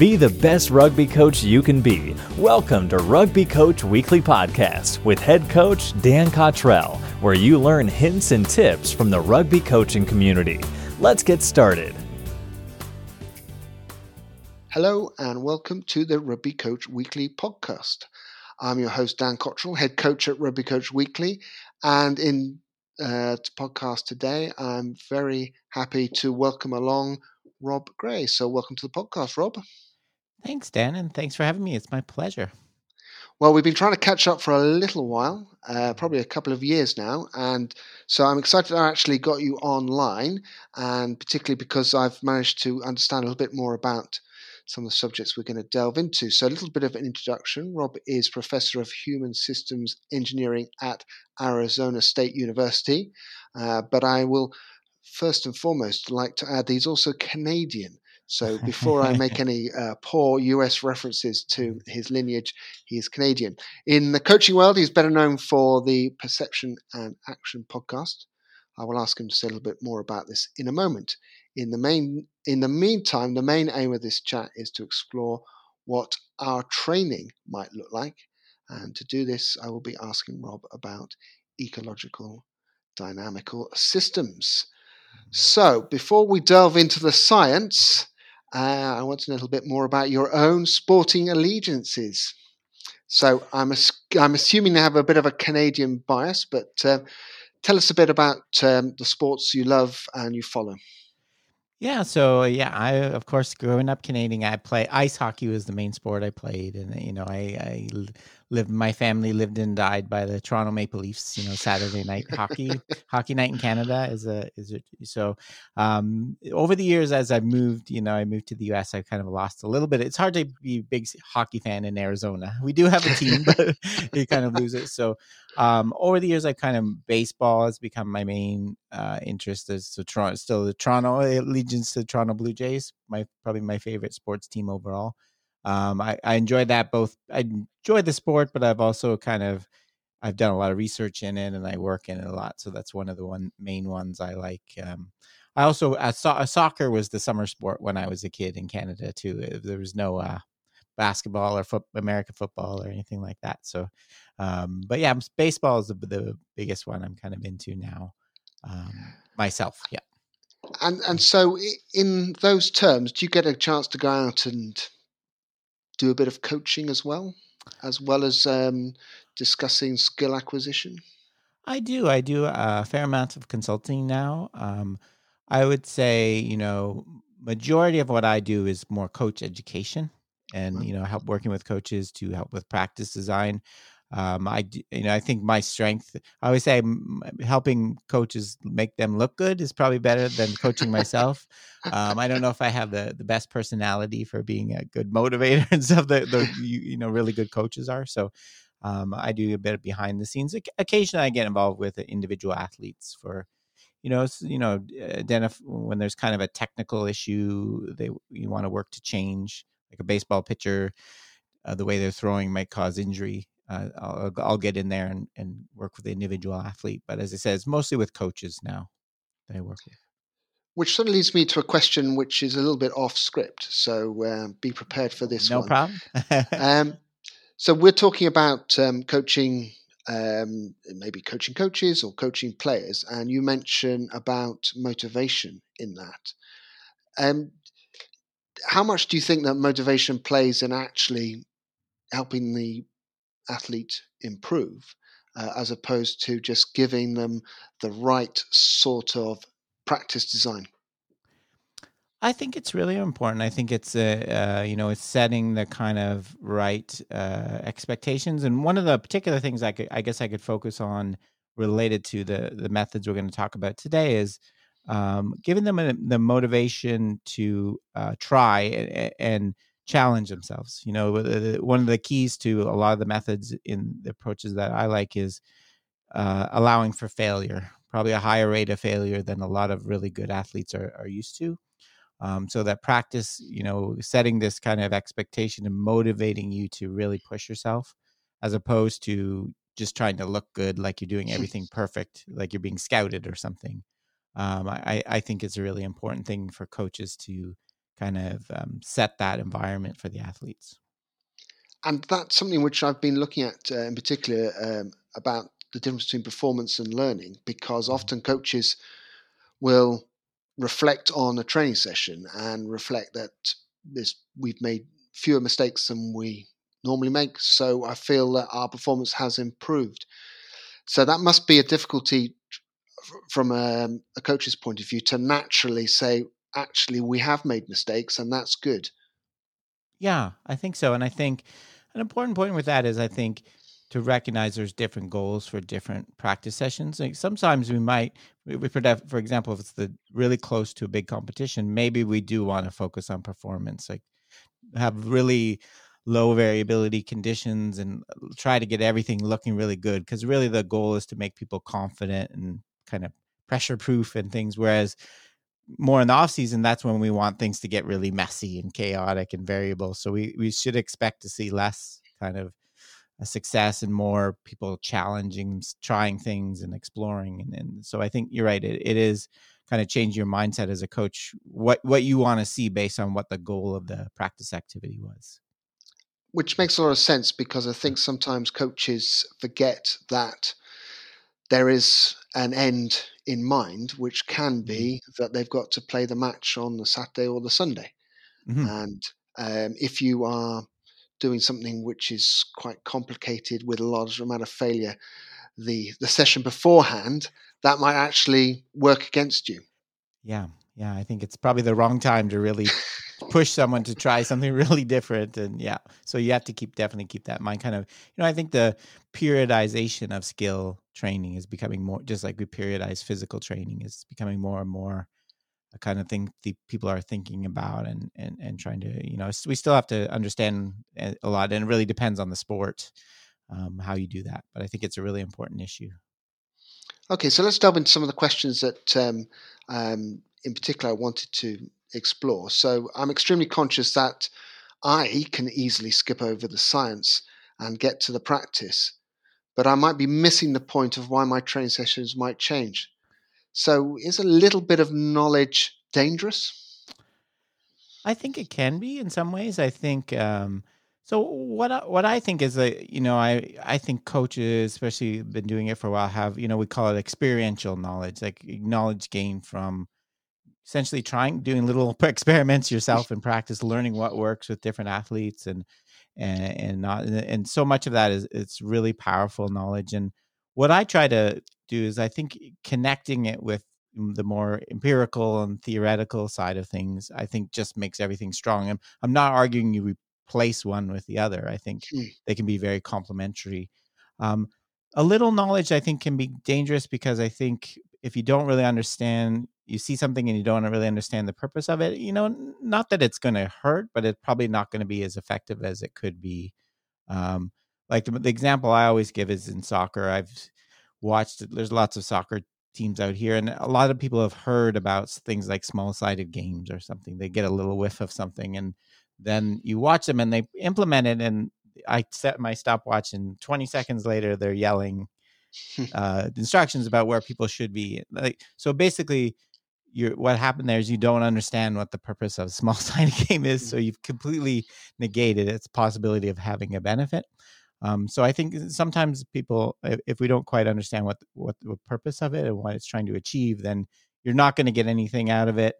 Be the best rugby coach you can be. Welcome to Rugby Coach Weekly Podcast with head coach Dan Cottrell, where you learn hints and tips from the rugby coaching community. Let's get started. Hello, and welcome to the Rugby Coach Weekly Podcast. I'm your host, Dan Cottrell, head coach at Rugby Coach Weekly. And in uh, podcast today, I'm very happy to welcome along Rob Gray. So, welcome to the podcast, Rob. Thanks, Dan, and thanks for having me. It's my pleasure. Well, we've been trying to catch up for a little while, uh, probably a couple of years now, and so I'm excited I actually got you online, and particularly because I've managed to understand a little bit more about some of the subjects we're going to delve into. So, a little bit of an introduction. Rob is Professor of Human Systems Engineering at Arizona State University, uh, but I will first and foremost like to add he's also Canadian. So before I make any uh, poor US references to his lineage, he is Canadian. In the coaching world, he's better known for the Perception and Action podcast. I will ask him to say a little bit more about this in a moment. In the main, in the meantime, the main aim of this chat is to explore what our training might look like, and to do this, I will be asking Rob about ecological dynamical systems. So, before we delve into the science, uh, I want to know a little bit more about your own sporting allegiances. So, I'm, I'm assuming they have a bit of a Canadian bias, but uh, tell us a bit about um, the sports you love and you follow. Yeah, so yeah, I of course growing up Canadian, I play ice hockey was the main sport I played, and you know I, I lived my family lived and died by the Toronto Maple Leafs. You know, Saturday night hockey hockey night in Canada is a is a, so. Um, over the years, as I moved, you know, I moved to the U.S. I kind of lost a little bit. It's hard to be a big hockey fan in Arizona. We do have a team, but you kind of lose it. So um, over the years, I've kind of baseball has become my main uh, interest. Is so Toronto, still the Toronto allegiance to the Toronto Blue Jays, my probably my favorite sports team overall um, I, I enjoyed that both. I enjoy the sport, but I've also kind of I've done a lot of research in it and I work in it a lot. So that's one of the one main ones I like. Um, I also uh, so- uh, soccer was the summer sport when I was a kid in Canada too. Uh, there was no uh, basketball or foot, American football or anything like that. So, um, but yeah, baseball is the, the, biggest one I'm kind of into now um, myself. Yeah. And and so in those terms, do you get a chance to go out and do a bit of coaching as well, as well as um, discussing skill acquisition? I do. I do a fair amount of consulting now. Um, I would say, you know, majority of what I do is more coach education and, you know, help working with coaches to help with practice design. Um, I, you know, I think my strength. I always say helping coaches make them look good is probably better than coaching myself. um, I don't know if I have the the best personality for being a good motivator and stuff that the you, you know really good coaches are. So um, I do a bit of behind the scenes. Occasionally, I get involved with individual athletes for you know, you know, when there's kind of a technical issue they you want to work to change, like a baseball pitcher, uh, the way they're throwing might cause injury uh, I'll, I'll get in there and, and work with the individual athlete. But as I said, it's mostly with coaches now that I work with. Which sort of leads me to a question which is a little bit off script. So uh, be prepared for this no one. problem. um, so we're talking about um, coaching, um, maybe coaching coaches or coaching players, and you mention about motivation in that. Um, how much do you think that motivation plays in actually helping the athlete improve, uh, as opposed to just giving them the right sort of practice design? I think it's really important. I think it's a uh, you know it's setting the kind of right uh, expectations, and one of the particular things I could I guess I could focus on related to the the methods we're going to talk about today is um, giving them a, the motivation to uh, try and, and challenge themselves. You know, one of the keys to a lot of the methods in the approaches that I like is uh, allowing for failure, probably a higher rate of failure than a lot of really good athletes are, are used to. Um, so that practice, you know, setting this kind of expectation and motivating you to really push yourself, as opposed to just trying to look good, like you're doing everything perfect, like you're being scouted or something. Um, I, I think it's a really important thing for coaches to kind of um, set that environment for the athletes. And that's something which I've been looking at uh, in particular um, about the difference between performance and learning, because mm-hmm. often coaches will reflect on a training session and reflect that this, we've made fewer mistakes than we normally make. So I feel that our performance has improved. So that must be a difficulty from a, um, a coach's point of view to naturally say, actually, we have made mistakes and that's good. Yeah, I think so. And I think an important point with that is I think to recognize there's different goals for different practice sessions. Like sometimes we might, we, for example, if it's the really close to a big competition, maybe we do want to focus on performance, like have really low variability conditions and uh, try to get everything looking really good. Because really the goal is to make people confident and kind of pressure proof and things. Whereas more in the off season, that's when we want things to get really messy and chaotic and variable. So we we should expect to see less kind of a success and more people challenging, trying things and exploring. And, and so I think you're right. It, it is kind of change your mindset as a coach, what, what you want to see based on what the goal of the practice activity was. Which makes a lot of sense because I think sometimes coaches forget that there is an end in mind, which can be mm-hmm. that they've got to play the match on the Saturday or the Sunday. Mm-hmm. And um, if you are doing something which is quite complicated with a large amount of failure the the session beforehand, that might actually work against you. Yeah, yeah, I think it's probably the wrong time to really push someone to try something really different, and yeah, so you have to keep definitely keep that in mind. Kind of, you know, I think the periodization of skill training is becoming more, just like we periodize physical training, is becoming more and more a kind of thing the people are thinking about and and and trying to you know we still have to understand eh, a lot and it really depends on the sport um, how you do that but i think it's a really important issue okay so let's delve into some of the questions that um, um, in particular i wanted to explore so i'm extremely conscious that i can easily skip over the science and get to the practice but i might be missing the point of why my training sessions might change so is a little bit of knowledge dangerous? I think it can be in some ways. I think um, so. What I, what I think is that you know I I think coaches, especially been doing it for a while, have you know we call it experiential knowledge, like knowledge gained from essentially trying doing little experiments yourself in practice, learning what works with different athletes and and and not and so much of that is it's really powerful knowledge and what I try to do is I think connecting it with the more empirical and theoretical side of things, I think just makes everything strong. I'm, I'm not arguing you replace one with the other. I think mm. they can be very complementary. Um, a little knowledge, I think, can be dangerous because I think if you don't really understand, you see something and you don't really understand the purpose of it, you know, not that it's going to hurt, but it's probably not going to be as effective as it could be. Um, like the, the example I always give is in soccer. I've watched there's lots of soccer teams out here and a lot of people have heard about things like small sided games or something they get a little whiff of something and then you watch them and they implement it and i set my stopwatch and 20 seconds later they're yelling uh, instructions about where people should be like so basically you what happened there is you don't understand what the purpose of a small sided game is so mm. you've completely negated its possibility of having a benefit um, so I think sometimes people, if we don't quite understand what what the purpose of it and what it's trying to achieve, then you're not going to get anything out of it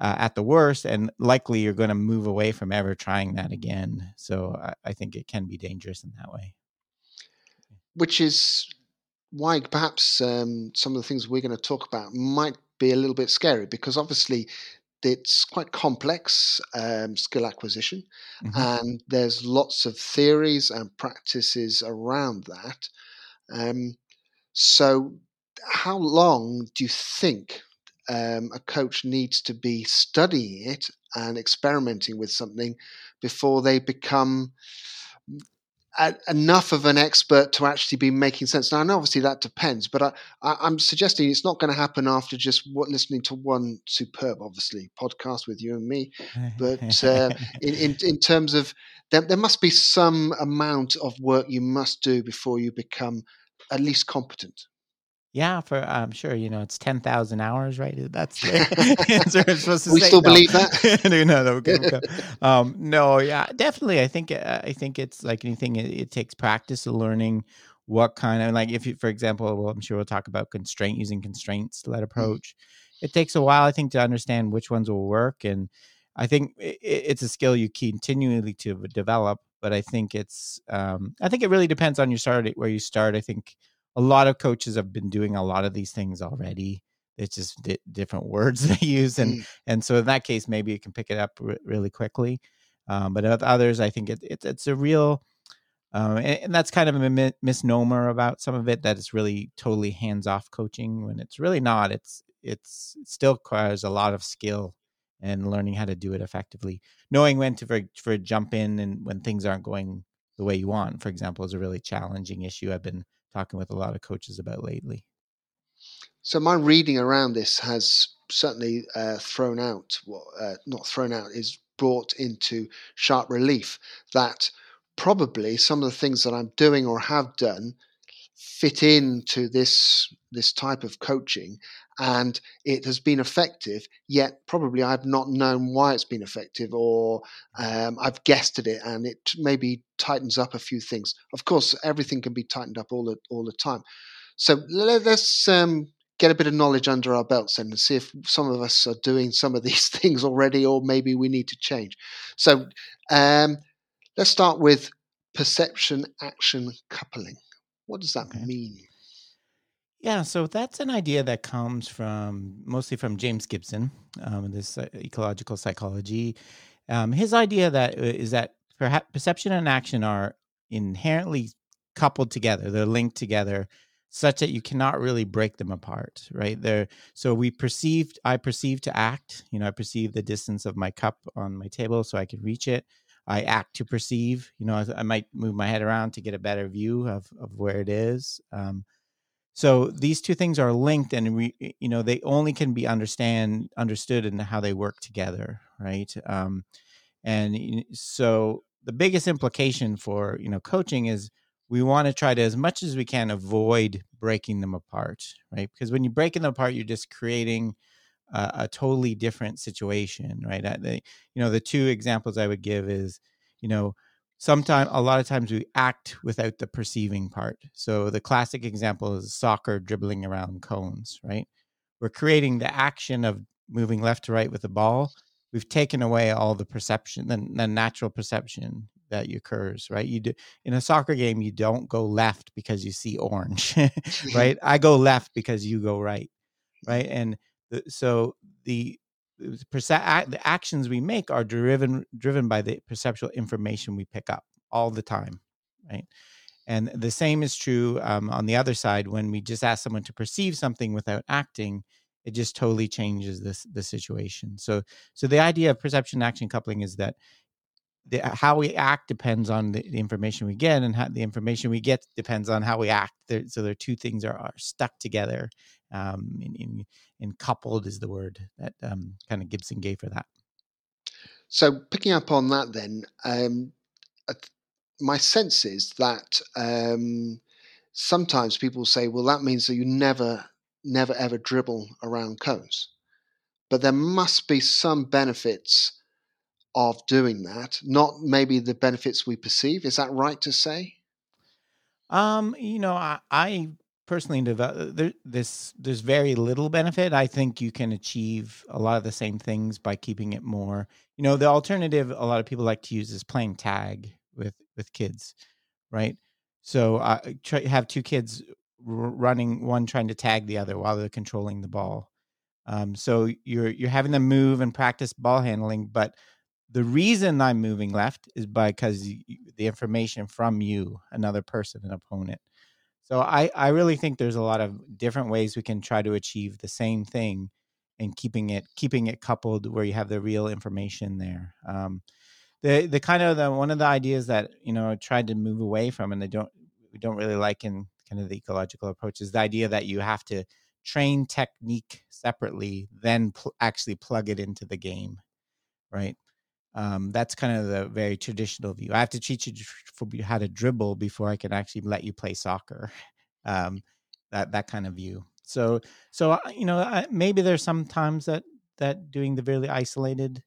uh, at the worst, and likely you're going to move away from ever trying that again. So I, I think it can be dangerous in that way. Which is why perhaps um, some of the things we're going to talk about might be a little bit scary because obviously it's quite complex um, skill acquisition, mm-hmm. and there's lots of theories and practices around that. Um, so, how long do you think um, a coach needs to be studying it and experimenting with something before they become a, enough of an expert to actually be making sense. Now, and obviously that depends, but I, am suggesting it's not going to happen after just what, listening to one superb, obviously, podcast with you and me. But uh, in, in, in terms of there, there must be some amount of work you must do before you become at least competent. Yeah, for I'm sure you know it's ten thousand hours, right? That's the supposed to we say. still no. believe that. no, no, okay, okay. Um, no, yeah, definitely. I think uh, I think it's like anything. It, it, takes practice of learning what kind of like if you, for example, well, I'm sure we'll talk about constraint using constraints led mm-hmm. approach. It takes a while, I think, to understand which ones will work, and I think it, it's a skill you continually to develop. But I think it's um, I think it really depends on your start where you start. I think a lot of coaches have been doing a lot of these things already. It's just di- different words they use, and mm. and so in that case, maybe you can pick it up r- really quickly. Um, but others, I think it, it it's a real, um, and, and, that's kind of a mi- misnomer about some of it that it's really totally hands off coaching when it's really not. It's it's it still requires a lot of skill and learning how to do it effectively. Knowing when to for, for jump in and when things aren't going the way you want, for example, is a really challenging issue. I've been talking with a lot of coaches about lately. So my reading around this has certainly uh, thrown out, well, uh, not thrown out, is brought into sharp relief that probably some of the things that I'm doing or have done fit into this this type of coaching and it has been effective yet probably i've not known why it's been effective or um, i've guessed at it and it maybe tightens up a few things of course everything can be tightened up all the all the time so let, us um, get a bit of knowledge under our belts and see if some of us are doing some of these things already or maybe we need to change so um, let's start with perception action coupling what does that okay. mean? Yeah, so that's an idea that comes from mostly from James Gibson, um, this uh, ecological psychology. Um, his idea that uh, is that perhaps perception and action are inherently coupled together; they're linked together, such that you cannot really break them apart. Right there. So we perceived, I perceive to act. You know, I perceive the distance of my cup on my table, so I can reach it. I act to perceive. You know, I, I, might move my head around to get a better view of of where it is. Um, so these two things are linked, and we, you know, they only can be understand understood in how they work together, right? Um, and so the biggest implication for you know coaching is we want to try to as much as we can avoid breaking them apart, right? Because when you're breaking them apart, you're just creating a, a totally different situation, right? The, you know, the two examples I would give is, you know, sometimes a lot of times we act without the perceiving part. So the classic example is soccer dribbling around cones, right? We're creating the action of moving left to right with the ball. We've taken away all the perception, the, the natural perception that occurs, right? You do in a soccer game, you don't go left because you see orange, right? I go left because you go right, right? And so the perce- the actions we make are driven driven by the perceptual information we pick up all the time, right? And the same is true um, on the other side when we just ask someone to perceive something without acting. It just totally changes this the situation. So, so the idea of perception action coupling is that the, how we act depends on the, the, information we get, and how the information we get depends on how we act. There, so, there two things are, are stuck together, um, in coupled is the word that um, kind of Gibson gave for that. So picking up on that, then um, my sense is that um, sometimes people say, "Well, that means that you never, never, ever dribble around cones," but there must be some benefits of doing that. Not maybe the benefits we perceive. Is that right to say? Um, you know, I, I personally develop uh, there, this there's very little benefit i think you can achieve a lot of the same things by keeping it more you know the alternative a lot of people like to use is playing tag with with kids right so i try have two kids running one trying to tag the other while they're controlling the ball um, so you're you're having them move and practice ball handling but the reason i'm moving left is because the information from you another person an opponent so I, I really think there's a lot of different ways we can try to achieve the same thing and keeping it keeping it coupled where you have the real information there. Um, the the kind of the one of the ideas that you know I tried to move away from and they don't we don't really like in kind of the ecological approach is the idea that you have to train technique separately then pl- actually plug it into the game right um, that's kind of the very traditional view. I have to teach you for how to dribble before I can actually let you play soccer. Um, that that kind of view. So so uh, you know maybe there's some times that that doing the really isolated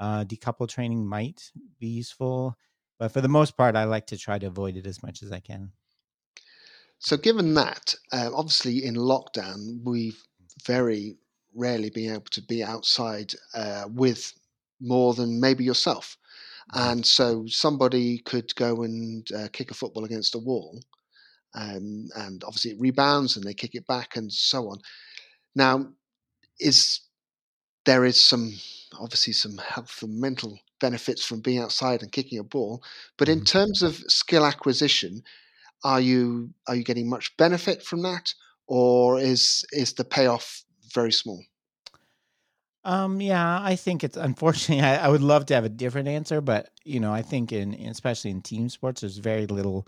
uh, decouple training might be useful, but for the most part, I like to try to avoid it as much as I can. So, given that, uh, obviously in lockdown, we've very rarely been able to be outside uh, with more than maybe yourself. And so somebody could go and uh, kick a football against a wall, um, and obviously it rebounds and they kick it back and so on. Now, is there is some obviously some health and mental benefits from being outside and kicking a ball, but in mm-hmm. terms of skill acquisition, are you are you getting much benefit from that, or is is the payoff very small? Um, yeah, I think it's unfortunately. I, I, would love to have a different answer, but you know, I think in especially in team sports, there's very little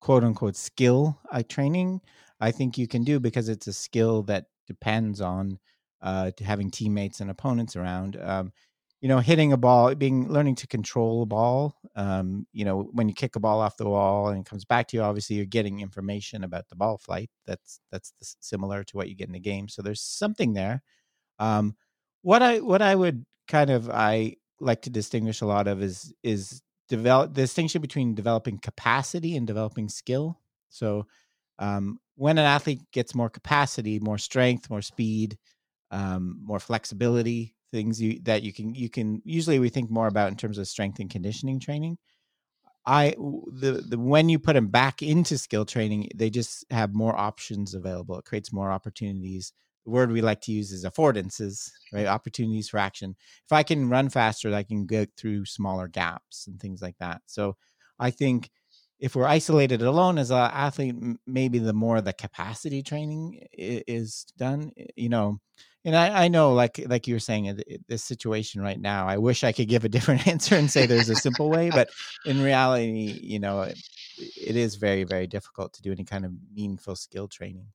quote unquote skill uh, training. I think you can do because it's a skill that depends on uh, having teammates and opponents around. Um, you know, hitting a ball, being learning to control a ball. Um, you know, when you kick a ball off the wall and it comes back to you, obviously you're getting information about the ball flight. That's that's similar to what you get in the game. So there's something there. Um, what I what I would kind of I like to distinguish a lot of is is develop the distinction between developing capacity and developing skill. So um, when an athlete gets more capacity, more strength, more speed, um, more flexibility, things you, that you can you can usually we think more about in terms of strength and conditioning training. I the, the when you put them back into skill training, they just have more options available. It creates more opportunities the word we like to use is affordances, right? Opportunities for action. If I can run faster, I can get through smaller gaps and things like that. So I think if we're isolated alone as an athlete, maybe the more the capacity training is done, you know. And I, I know, like like you were saying, this situation right now, I wish I could give a different answer and say there's a simple way, but in reality, you know, it, it is very very difficult to do any kind of meaningful skill training.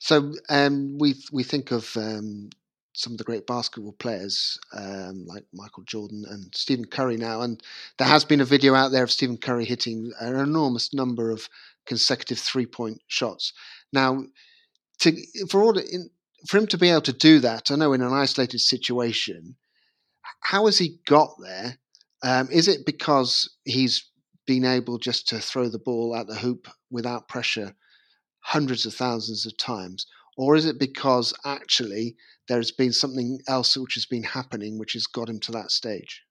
So um, we we think of um, some of the great basketball players um, like Michael Jordan and Stephen Curry now, and there has been a video out there of Stephen Curry hitting an enormous number of consecutive three point shots. Now, to for all in, for him to be able to do that, I know in an isolated situation, how has he got there? Um, is it because he's been able just to throw the ball at the hoop without pressure hundreds of thousands of times? Or is it because actually there's been something else which has been happening which has got him to that stage?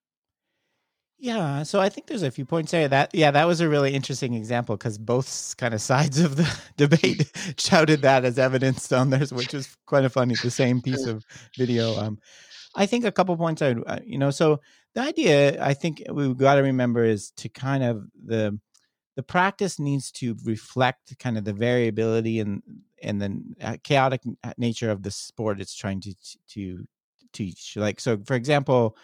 Yeah, so I think there's a few points there. That yeah, that was a really interesting example because both kind of sides of the debate shouted that as evidence on theirs, which was quite a funny. The same piece of video. Um, I think a couple points I, uh, you know, so the idea I think we've got to remember is to kind of the the practice needs to reflect kind of the variability and and the chaotic nature of the sport it's trying to to teach. Like so, for example,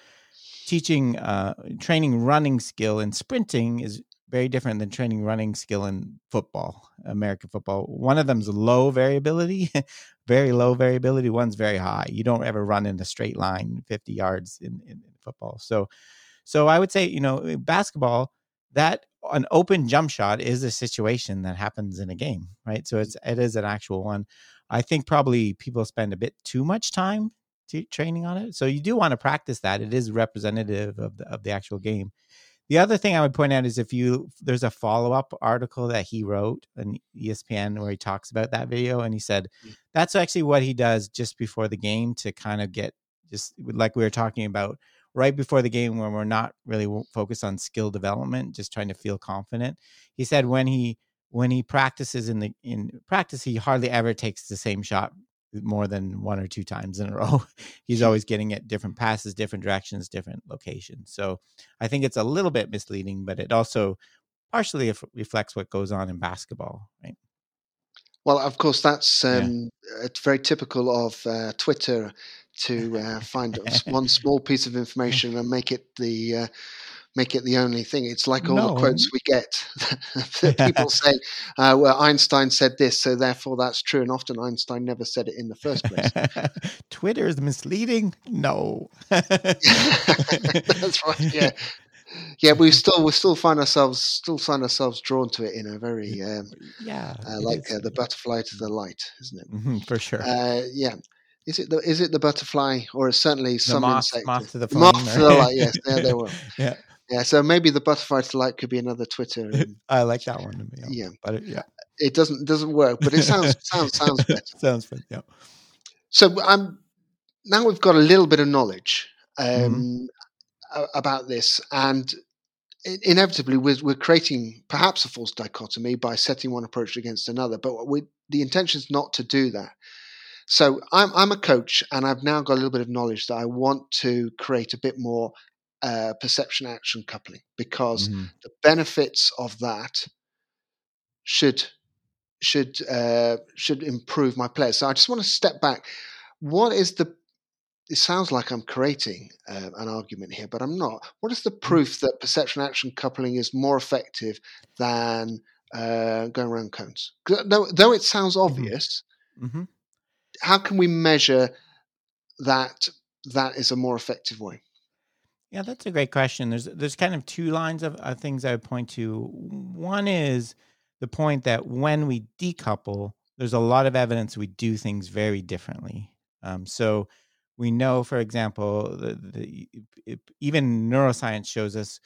teaching uh, training running skill and sprinting is very different than training running skill in football, American football. One of them's low variability, very low variability. One's very high. You don't ever run in a straight line 50 yards in, in football. So, so I would say, you know, basketball, that an open jump shot is a situation that happens in a game, right? So it's it is an actual one. I think probably people spend a bit too much time to, training on it. So you do want to practice that. It is representative of the of the actual game. The other thing I would point out is if you there's a follow up article that he wrote on ESPN where he talks about that video, and he said mm. that's actually what he does just before the game to kind of get just like we were talking about right before the game when we're not really focused on skill development, just trying to feel confident. He said when he when he practices in the in practice, he hardly ever takes the same shot more than one or two times in a row. He's always getting it different passes, different directions, different locations. So I think it's a little bit misleading, but it also partially reflects what goes on in basketball, right? Well, of course, that's um, yeah. very typical of uh, Twitter to uh, find one small piece of information and make it the uh, make it the only thing. It's like all no. the quotes we get. That people say, uh, "Well, Einstein said this, so therefore that's true," and often Einstein never said it in the first place. Twitter is misleading. No, that's right. Yeah. yeah, we still we still find ourselves still find ourselves drawn to it in a very um, yeah, uh, like uh, the butterfly to the light, isn't it? Mm-hmm, for sure. Uh, yeah. Is it the is it the butterfly or certainly the some moth, insect? moth to the flame. Moth to the light. Yes, there they were. yeah, Yeah, so maybe the butterfly to light could be another Twitter. And, I like that one. Yeah, yeah, but it, yeah, it doesn't doesn't work, but it sounds sounds sounds better. sounds fun. Yeah. So I'm now we've got a little bit of knowledge um, Mm-hmm. about this, and inevitably we're, we're creating perhaps a false dichotomy by setting one approach against another. But we, the intention is not to do that. So I'm I'm a coach, and I've now got a little bit of knowledge that I want to create a bit more uh, perception action coupling because Mhm. the benefits of that should should uh, should improve my players. So I just want to step back. What is the? It sounds like I'm creating uh, an argument here, but I'm not. What is the proof that perception action coupling is more effective than uh, going around cones? Though, though it sounds obvious, Mhm. How can we measure that that is a more effective way? Yeah, that's a great question. There's there's kind of two lines of, of things I would point to. One is the point that when we decouple, there's a lot of evidence we do things very differently. Um, so we know, for example, the, the, it, even neuroscience shows us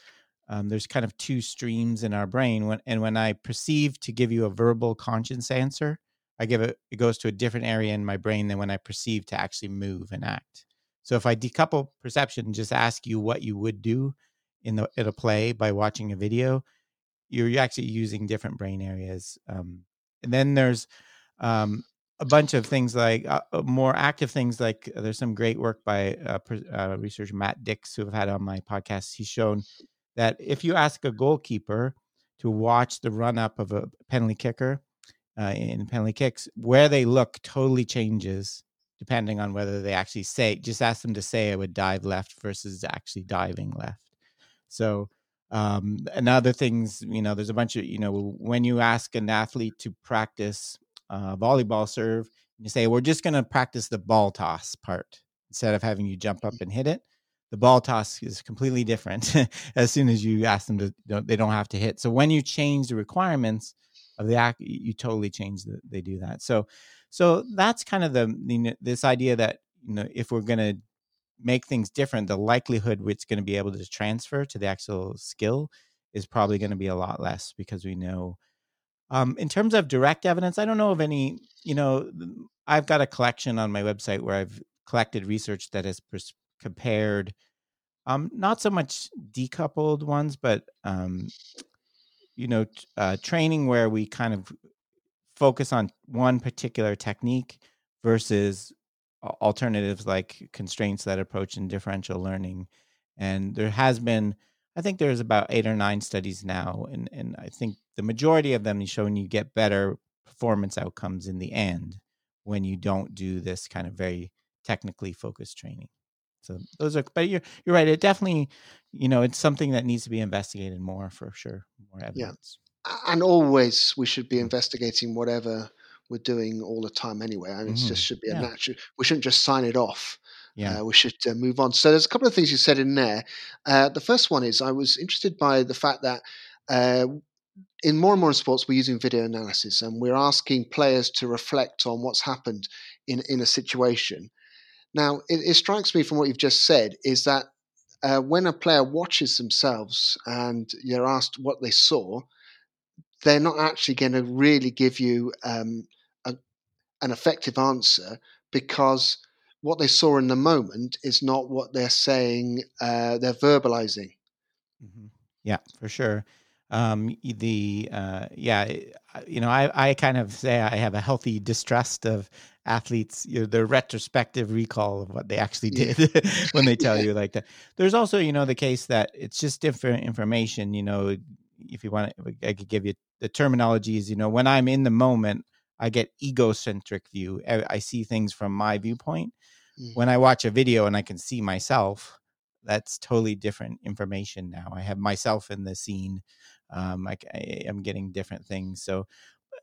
um, there's kind of two streams in our brain. When and when I perceive to give you a verbal conscious answer, I give it it goes to a different area in my brain than when I perceive to actually move and act. So if I decouple perception and just ask you what you would do in the in a play by watching a video, you're actually using different brain areas. Um, and then there's um, a bunch of things like uh, uh, more active things like uh, there's some great work by uh, uh, researcher Matt Dicks who I've had on my podcast. He's shown that if you ask a goalkeeper to watch the run up of a penalty kicker uh, in penalty kicks, where they look totally changes depending on whether they actually say. Just ask them to say I would dive left versus actually diving left. So um, and other things, you know, there's a bunch of you know when you ask an athlete to practice uh, volleyball serve, you say we're just going to practice the ball toss part instead of having you jump up and hit it the ball toss is completely different as soon as you ask them to don't, they don't have to hit so when you change the requirements of the act you, totally change that they do that. So so that's kind of the, this idea that you know if we're going to make things different the likelihood it's going to be able to transfer to the actual skill is probably going to be a lot less because we know um, in terms of direct evidence i don't know of any you know i've got a collection on my website where i've collected research that has compared um not so much decoupled ones but um you know uh, training where we kind of focus on one particular technique versus alternatives like constraints that approach in differential learning. And there has been i think there's about eight or nine studies now and, and i think the majority of them is showing you get better performance outcomes in the end when you don't do this kind of very technically focused training so those are but you're you're right it definitely you know it's something that needs to be investigated more for sure more evidence Yeah, and always we should be investigating whatever we're doing all the time anyway. I mean, it Mhm. just should be a Yeah. natural. We shouldn't just sign it off. yeah Uh, we should uh, move on. So there's a couple of things you said in there. Uh, the first one is I was interested by the fact that uh, in more and more sports we're using video analysis and we're asking players to reflect on what's happened in in a situation. Now it, it strikes me from what you've just said is that uh, when a player watches themselves and you're asked what they saw, they're not actually going to really give you um, a, an effective answer because what they saw in the moment is not what they're saying, uh, they're verbalizing. Mhm. Yeah, for sure. Um, the uh, yeah, you know, I I kind of say I have a healthy distrust of athletes. You know, the retrospective recall of what they actually Yeah. did when they tell you like that. There's also you know the case that it's just different information. You know, if you want, to, I could give you the terminology is you know when I'm in the moment, I get egocentric view. I, I see things from my viewpoint. Mm. When I watch a video and I can see myself, that's totally different information now. I have myself in the scene. Um, I, I am getting different things. So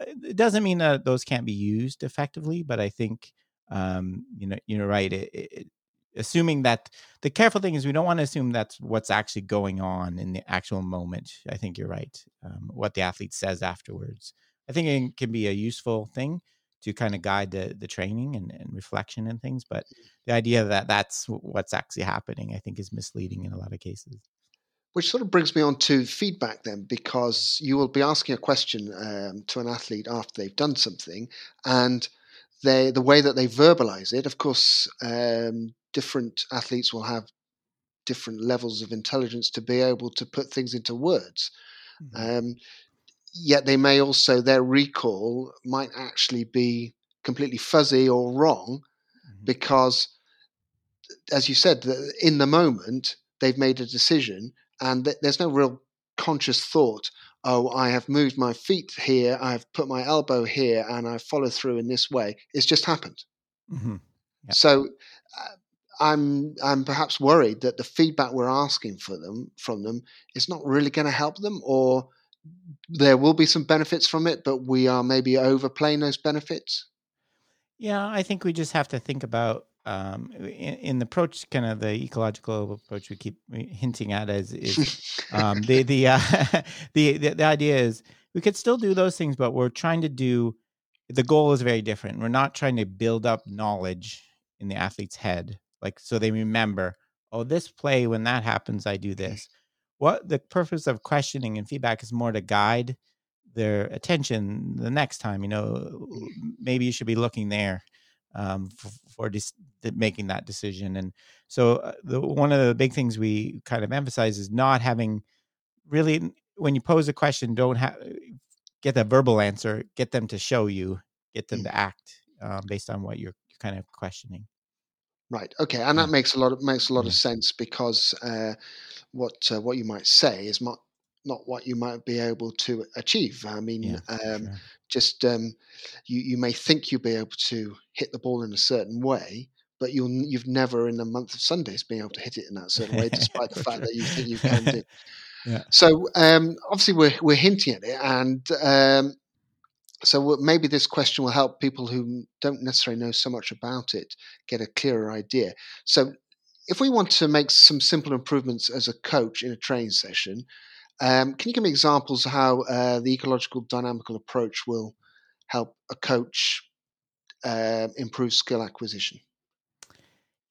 uh, it doesn't mean that those can't be used effectively, but I think um, you know you're right. It, it, assuming that the careful thing is we don't want to assume that's what's actually going on in the actual moment. I think you're right. Um, what the athlete says afterwards, I think it can be a useful thing to kind of guide the the training and, and reflection and things. But the idea that that's what's actually happening, I think, is misleading in a lot of cases. Which sort of brings me on to feedback then, because you will be asking a question um, to an athlete after they've done something, and they the way that they verbalize it. Of course, um, different athletes will have different levels of intelligence to be able to put things into words. Mm-hmm. Um, yet they may also their recall might actually be completely fuzzy or wrong mm-hmm. because as you said in the moment they've made a decision and th- there's no real conscious thought oh i have moved my feet here i've put my elbow here and i follow through in this way it's just happened mm-hmm. yeah. so uh, i'm i'm perhaps worried that the feedback we're asking for them from them is not really going to help them or there will be some benefits from it, but we are maybe overplaying those benefits. Yeah, I think we just have to think about um, in, in, the approach, kind of the ecological approach we keep hinting at is, is um, the the, uh, the the the idea is we could still do those things, but we're trying to do. The goal is very different. We're not trying to build up knowledge in the athlete's head, like so they remember. Oh, this play when that happens, I do this what the purpose of questioning and feedback is more to guide their attention the next time you know maybe you should be looking there um, for, for dis- making that decision and so uh, the, one of the big things we kind of emphasize is not having really when you pose a question don't have get a verbal answer get them to show you get them mm. to act um, based on what you're, you're kind of questioning Right. Okay, and that makes a lot of makes a lot of sense because uh, what uh, what you might say is not not what you might be able to achieve. I mean, yeah, um, sure. Just um, you you may think you'll be able to hit the ball in a certain way, but you'll you've never in a month of Sundays been able to hit it in that certain way, despite the fact that you think you can do. Yeah. So um, obviously we're we're hinting at it, and um, so maybe this question will help people who don't necessarily know so much about it get a clearer idea. So if we want to make some simple improvements as a coach in a training session, um, can you give me examples of how uh, the ecological dynamical approach will help a coach uh, improve skill acquisition?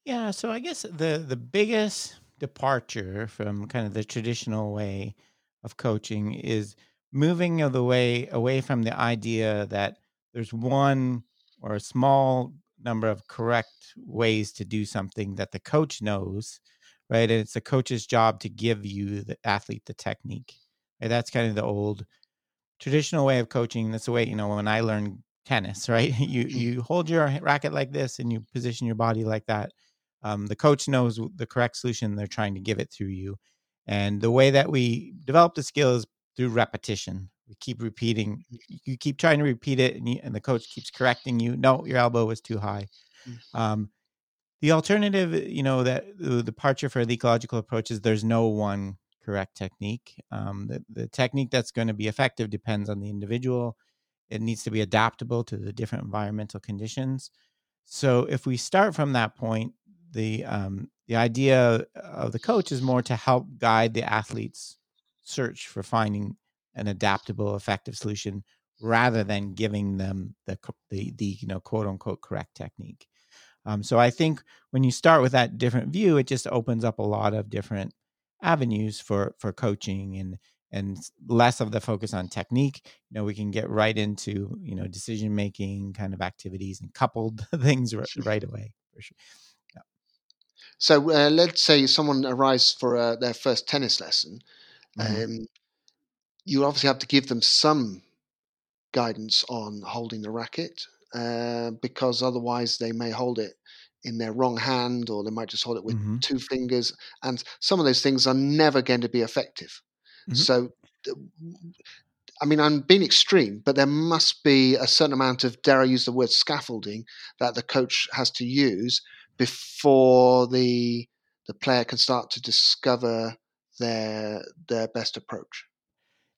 Yeah, so I guess the the biggest departure from kind of the traditional way of coaching is moving of the way away from the idea that there's one or a small number of correct ways to do something that the coach knows, right? And it's the coach's job to give you the athlete the technique. Right? That's kind of the old traditional way of coaching. That's the way, you know, when I learned tennis, right? You mm-hmm. you hold your racket like this and you position your body like that. Um, the coach knows the correct solution. They're trying to give it through you. And the way that we develop the skill is through repetition. We keep repeating. You keep trying to repeat it, and, you, and the coach keeps correcting you. No, your elbow was too high. Mm. Um, the alternative, you know, that the departure for the ecological approach is there's no one correct technique. Um, the, the technique that's going to be effective depends on the individual. It needs to be adaptable to the different environmental conditions. So if we start from that point, the um, the idea of the coach is more to help guide the athletes search for finding an adaptable, effective solution rather than giving them the the, the you know quote unquote correct technique. Um, so I think when you start with that different view, it just opens up a lot of different avenues for for coaching and and less of the focus on technique. You know, we can get right into you know decision making kind of activities and coupled things right, right away for sure. So uh, let's say someone arrives for uh, their first tennis lesson Mm-hmm. Um, you obviously have to give them some guidance on holding the racket uh, because otherwise they may hold it in their wrong hand or they might just hold it with mm-hmm. two fingers. And some of those things are never going to be effective. Mm-hmm. So, I mean, I'm being extreme, but there must be a certain amount of, dare I use the word scaffolding, that the coach has to use before the the player can start to discover their their best approach.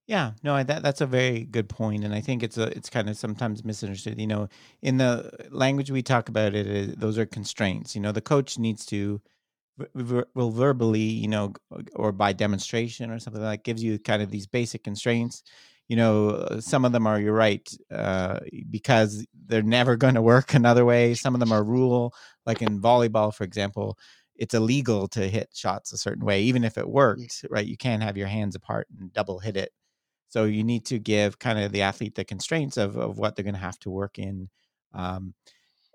Yeah, no, that that's a very good point, and I think it's a it's kind of sometimes misunderstood. You know, in the language we talk about it, those are constraints. You know, the coach needs to will verbally, you know, or by demonstration or something like that, gives you kind of these basic constraints. You know, some of them are you're right uh, because they're never going to work another way. Some of them are rule, like in volleyball, for example it's illegal to hit shots a certain way even if it worked right you can't have your hands apart and double hit it so you need to give kind of the athlete the constraints of, of what they're going to have to work in. Um,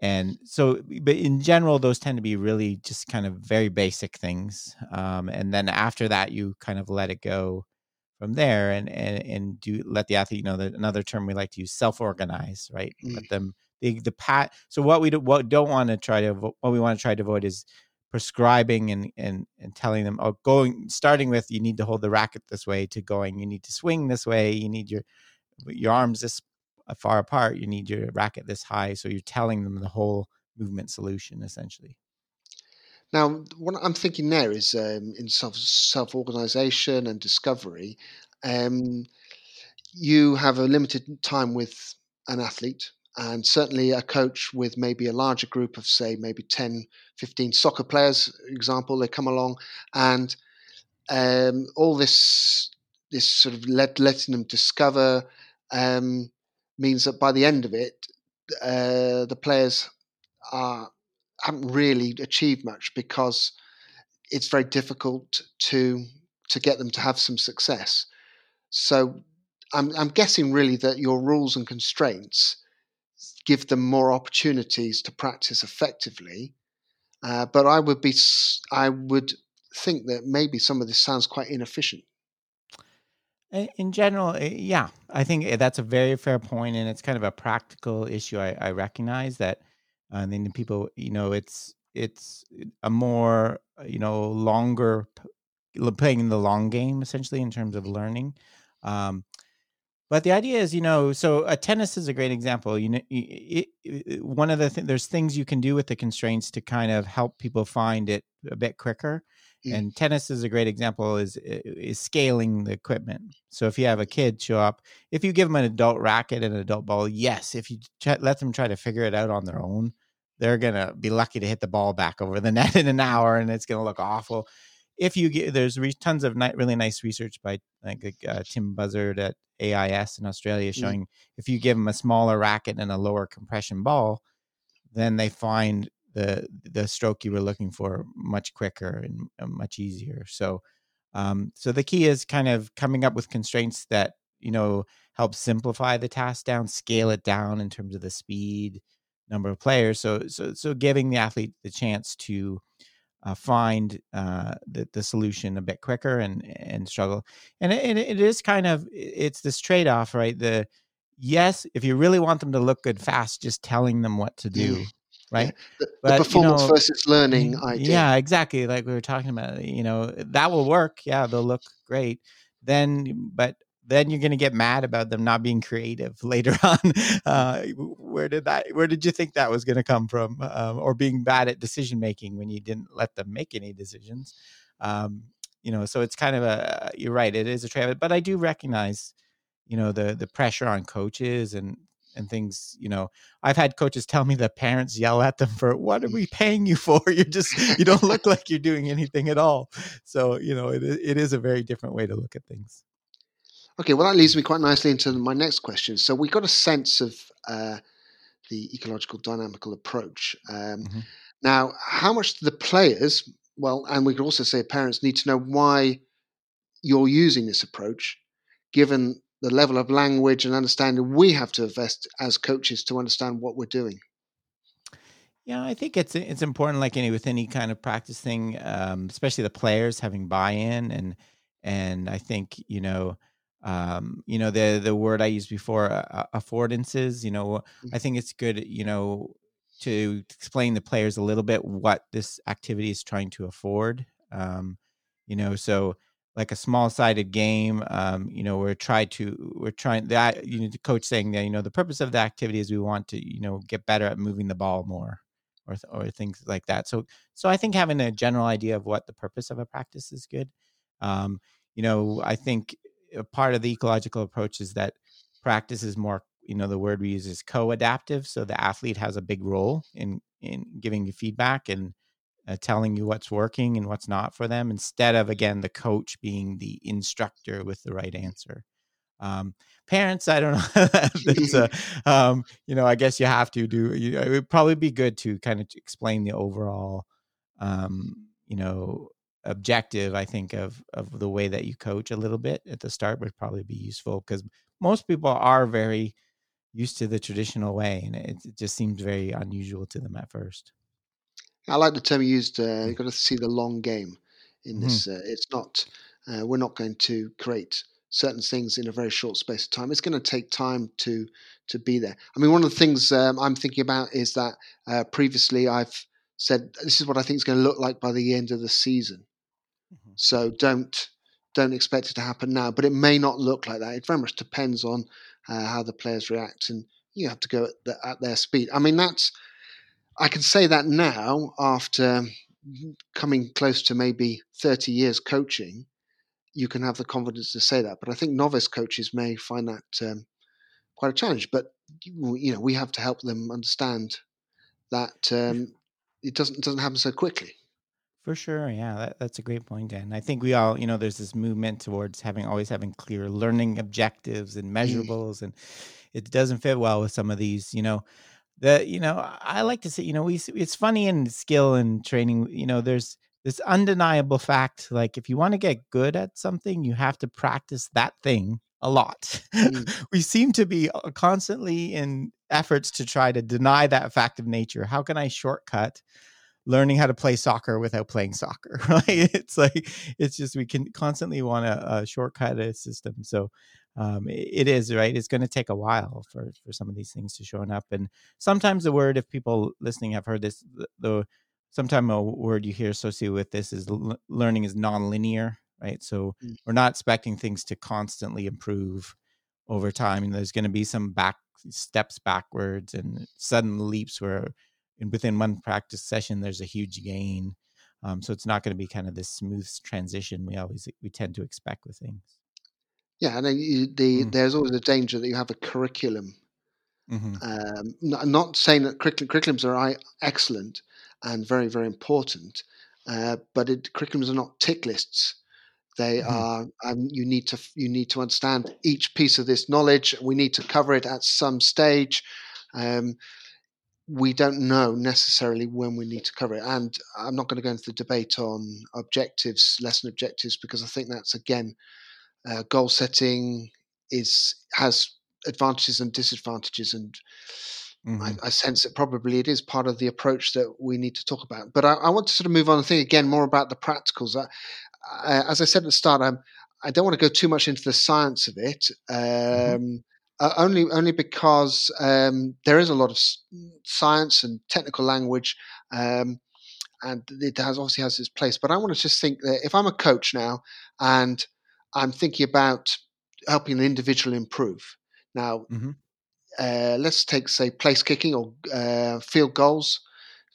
and so, but in general, those tend to be really just kind of very basic things. Um, and then after that, you kind of let it go from there and, and, and do let the athlete know that another term we like to use self-organize, right? Mm. Let them, the, the pat. So what we do, what don't want to try to, what we want to try to avoid is prescribing and and and telling them oh going starting with you need to hold the racket this way to going. You need to swing this way. You need your your arms this far apart. You need your racket this high. So you're telling them the whole movement solution essentially. Now what i'm thinking there is um, in self self organization and discovery um, you have a limited time with an athlete and certainly a coach with maybe a larger group of say maybe 10 15 soccer players example they come along and um, all this this sort of let, letting them discover um, means that by the end of it uh, the players are haven't really achieved much because it's very difficult to to get them to have some success. So I'm, I'm guessing really that your rules and constraints give them more opportunities to practice effectively. Uh, but I would be, I would think that maybe some of this sounds quite inefficient. In general, eh, yeah, I think eh, that's a very fair point, and it's kind of a practical issue. I, I recognize that, uh, and then people, you know, it's it's a more you know longer playing the long game essentially in terms of learning. Um, but the idea is, you know, so a tennis is a great example. You know, it, it, one of the th- there's things you can do with the constraints to kind of help people find it a bit quicker. Mm. And tennis is a great example is is scaling the equipment. So if you have a kid show up, if you give them an adult racket and an adult ball, yes. If you ch- let them try to figure it out on their own, they're gonna be lucky to hit the ball back over the net in an hour, and it's gonna look awful if you get there's re- tons of ni- really nice research by like uh, Tim Buszard at AIS in Australia mm. showing mm. if you give them a smaller racket and a lower compression ball, then they find the the stroke you were looking for much quicker and uh, much easier. So, um, so the key is kind of coming up with constraints that you know help simplify the task down, scale it down in terms of the speed, number of players. So, so, so giving the athlete the chance to uh, find uh, the, the solution a bit quicker and and struggle. And it, it is kind of it's this trade off, right? The yes, if you really want them to look good fast, just telling them what to do. Mm. Right, yeah. the, but, the, performance you know, versus learning idea. Yeah, exactly. Like we were talking about, you know, that will work. Yeah, they'll look great. Then, but then you're going to get mad about them not being creative later on. Uh, where did that? Where did you think that was going to come from? Um, or being bad at decision making when you didn't let them make any decisions? Um, you know, so it's kind of a. You're right. It is a trade, but I do recognize, you know, the the pressure on coaches and and things you know i've had coaches tell me that parents yell at them for what are we paying you for you're just you don't look like you're doing anything at all so you know it, it is a very different way to look at things Okay, well, that leads me quite nicely into my next question. So we got a sense of uh, the ecological dynamical approach. Um, mm-hmm. Now, how much do the players, well, and we could also say parents need to know why you're using this approach, given the level of language and understanding we have to invest as coaches to understand what we're doing. Yeah, I think it's it's important, like any with any kind of practice thing, um, especially the players having buy-in, and and I think you know um, you know the the word I used before, uh, affordances. You know. I think it's good. You know, to explain the players a little bit what this activity is trying to afford. Um, you know, so like a small sided game, um, you know, we're trying to we're trying that you know the coach saying that you know the purpose of the activity is we want to you know get better at moving the ball more or or things like that. So so I think having a general idea of what the purpose of a practice is good. Um, you know, I think part of the ecological approach is that practice is more you know the word we use is co-adaptive so the athlete has a big role in in giving you feedback and uh, telling you what's working and what's not for them instead of again the coach being the instructor with the right answer. Um, parents i don't know it's a, um, you know i guess you have to do you know, it would probably be good to kind of explain the overall um, you know objective i think of of the way that you coach a little bit at the start would probably be useful because most people are very used to the traditional way and it, it just seems very unusual to them at first I like the term you used. Uh, you've got to see the long game in Mm-hmm. this. Uh, it's not. Uh, we're not going to create certain things in a very short space of time. It's going to take time to to be there. I mean, one of the things um, I'm thinking about is that uh, previously I've said this is what I think is going to look like by the end of the season. So don't don't expect it to happen now, but it may not look like that. It very much depends on uh, how the players react, and you have to go at, the, at their speed. I mean, that's I can say that now after coming close to maybe 30 years coaching, you can have the confidence to say that. But I think novice coaches may find that um, quite a challenge. But you you know, we have to help them understand that um, it doesn't doesn't happen so quickly. For sure, yeah, that, that's a great point, Dan. I think we all, you know, there's this movement towards having always having clear learning objectives and measurables, and it doesn't fit well with some of these, you know. The, you know, I like to say, you know, we it's funny in skill and training, you know, there's this undeniable fact, like if you want to get good at something, you have to practice that thing a lot. Mm. we seem to be uh, constantly in efforts to try to deny that fact of nature. How can I shortcut? Learning how to play soccer without playing soccer right? It's like it's just we can constantly want to uh, shortcut a system so um, it, is right? It's going to take a while for for some of these things to showing up and sometimes the word if people listening have heard this the, the sometimes a word you hear associated with this is l- learning is non-linear right? So Mm. we're not expecting things to constantly improve over time and there's going to be some back steps backwards and sudden leaps where in within one practice session there's a huge gain um, so it's not going to be kind of this smooth transition we always we tend to expect with things Yeah, and you, the Mm. there's always a danger that you have a curriculum. hmm Um, not, not saying that curriculum, curriculums are i- excellent and very very important, uh, but it, curriculums are not tick lists. They Mhm. are. Um, you need to you need to understand each piece of this knowledge. We need to cover it at some stage. Um, we don't know necessarily when we need to cover it, and I'm not going to go into the debate on objectives, lesson objectives, because I think that's again uh, goal setting is has advantages and disadvantages, and I, Mhm. I sense that probably it is part of the approach that we need to talk about. But I, I want to sort of move on and think again more about the practicals. I, I, as I said at the start, I'm, I don't want to go too much into the science of it. Um, uh, only, only because um, there is a lot of science and technical language, um, and it has obviously has its place. But I want to just think that if I'm a coach now and I'm thinking about helping an individual improve. Now, Mhm. uh, let's take say place kicking or uh, field goals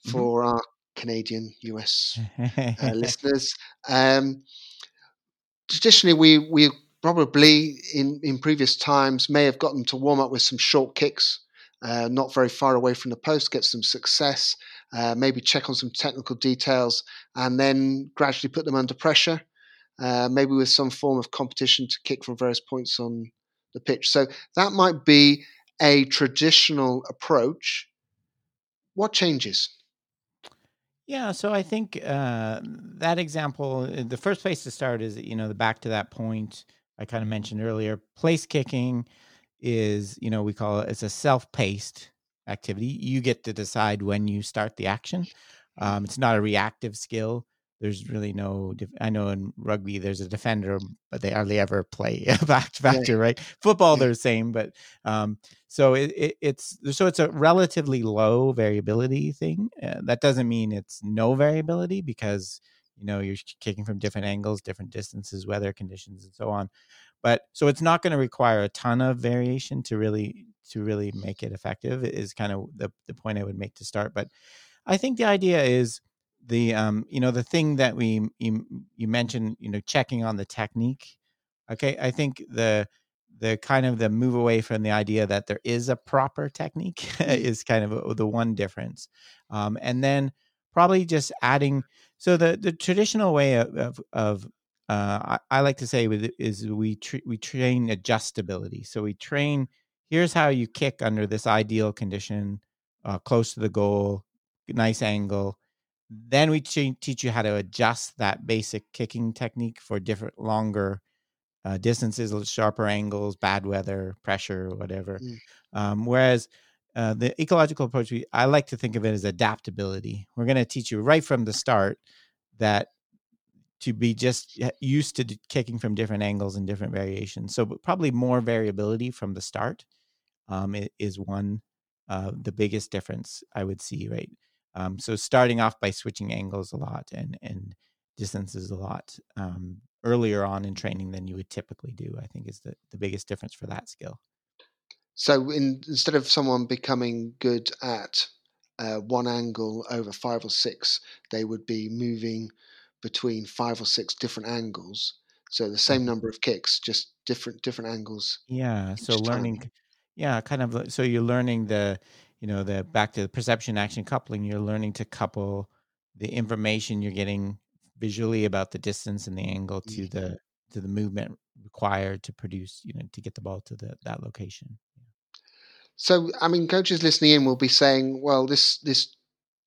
Mhm. for our Canadian US uh, listeners. Um, traditionally, we we probably in in previous times may have gotten to warm up with some short kicks, uh, not very far away from the post, get some success, uh, maybe check on some technical details, and then gradually put them under pressure, uh, maybe with some form of competition to kick from various points on the pitch. So that might be a traditional approach. What changes? Yeah, so I think uh, that example, the first place to start is, you know, the back to that point I kind of mentioned earlier. Place kicking is, you know, we call it it's a self-paced activity. You get to decide when you start the action. Um, it's not a reactive skill. There's really no. Def- I know in rugby there's a defender, but they hardly ever play a back to back to right. Football Yeah. they're the same, but um, so it, it, it's so it's a relatively low variability thing. Uh, that doesn't mean it's no variability because you know you're kicking from different angles, different distances, weather conditions, and so on. But so it's not going to require a ton of variation to really to really make it effective. Is kind of the the point I would make to start. But I think the idea is the um you know the thing that we you, you mentioned you know checking on the technique Okay, I think the the kind of the move away from the idea that there is a proper technique Mm. is kind of the one difference, um, and then probably just adding. So the the traditional way of of, of uh, I, I like to say with it is we we train adjustability. So we train. Here's how you kick under this ideal condition, uh, close to the goal, nice angle. Then we te- teach you how to adjust that basic kicking technique for different longer uh, distances, sharper angles, bad weather, pressure, whatever. Mm. Um, whereas uh, the ecological approach, we, I like to think of it as adaptability. We're going to teach you right from the start that to be just used to kicking from different angles and different variations. So probably more variability from the start um, is one uh, the biggest difference I would see. Right. Um, so starting off by switching angles a lot and and distances a lot um, earlier on in training than you would typically do, I think is the, the biggest difference for that skill. So in, instead of someone becoming good at uh, one angle over five or six, they would be moving between five or six different angles. So the same Mhm. number of kicks, just different different angles. Yeah. So Each time. learning, yeah, kind of. So you're learning the, you know, the back to the perception action coupling. You're learning to couple the information you're getting visually about the distance and the angle to the to the movement required to produce, you know, to get the ball to the that location. So I mean, coaches listening in will be saying, "Well, this this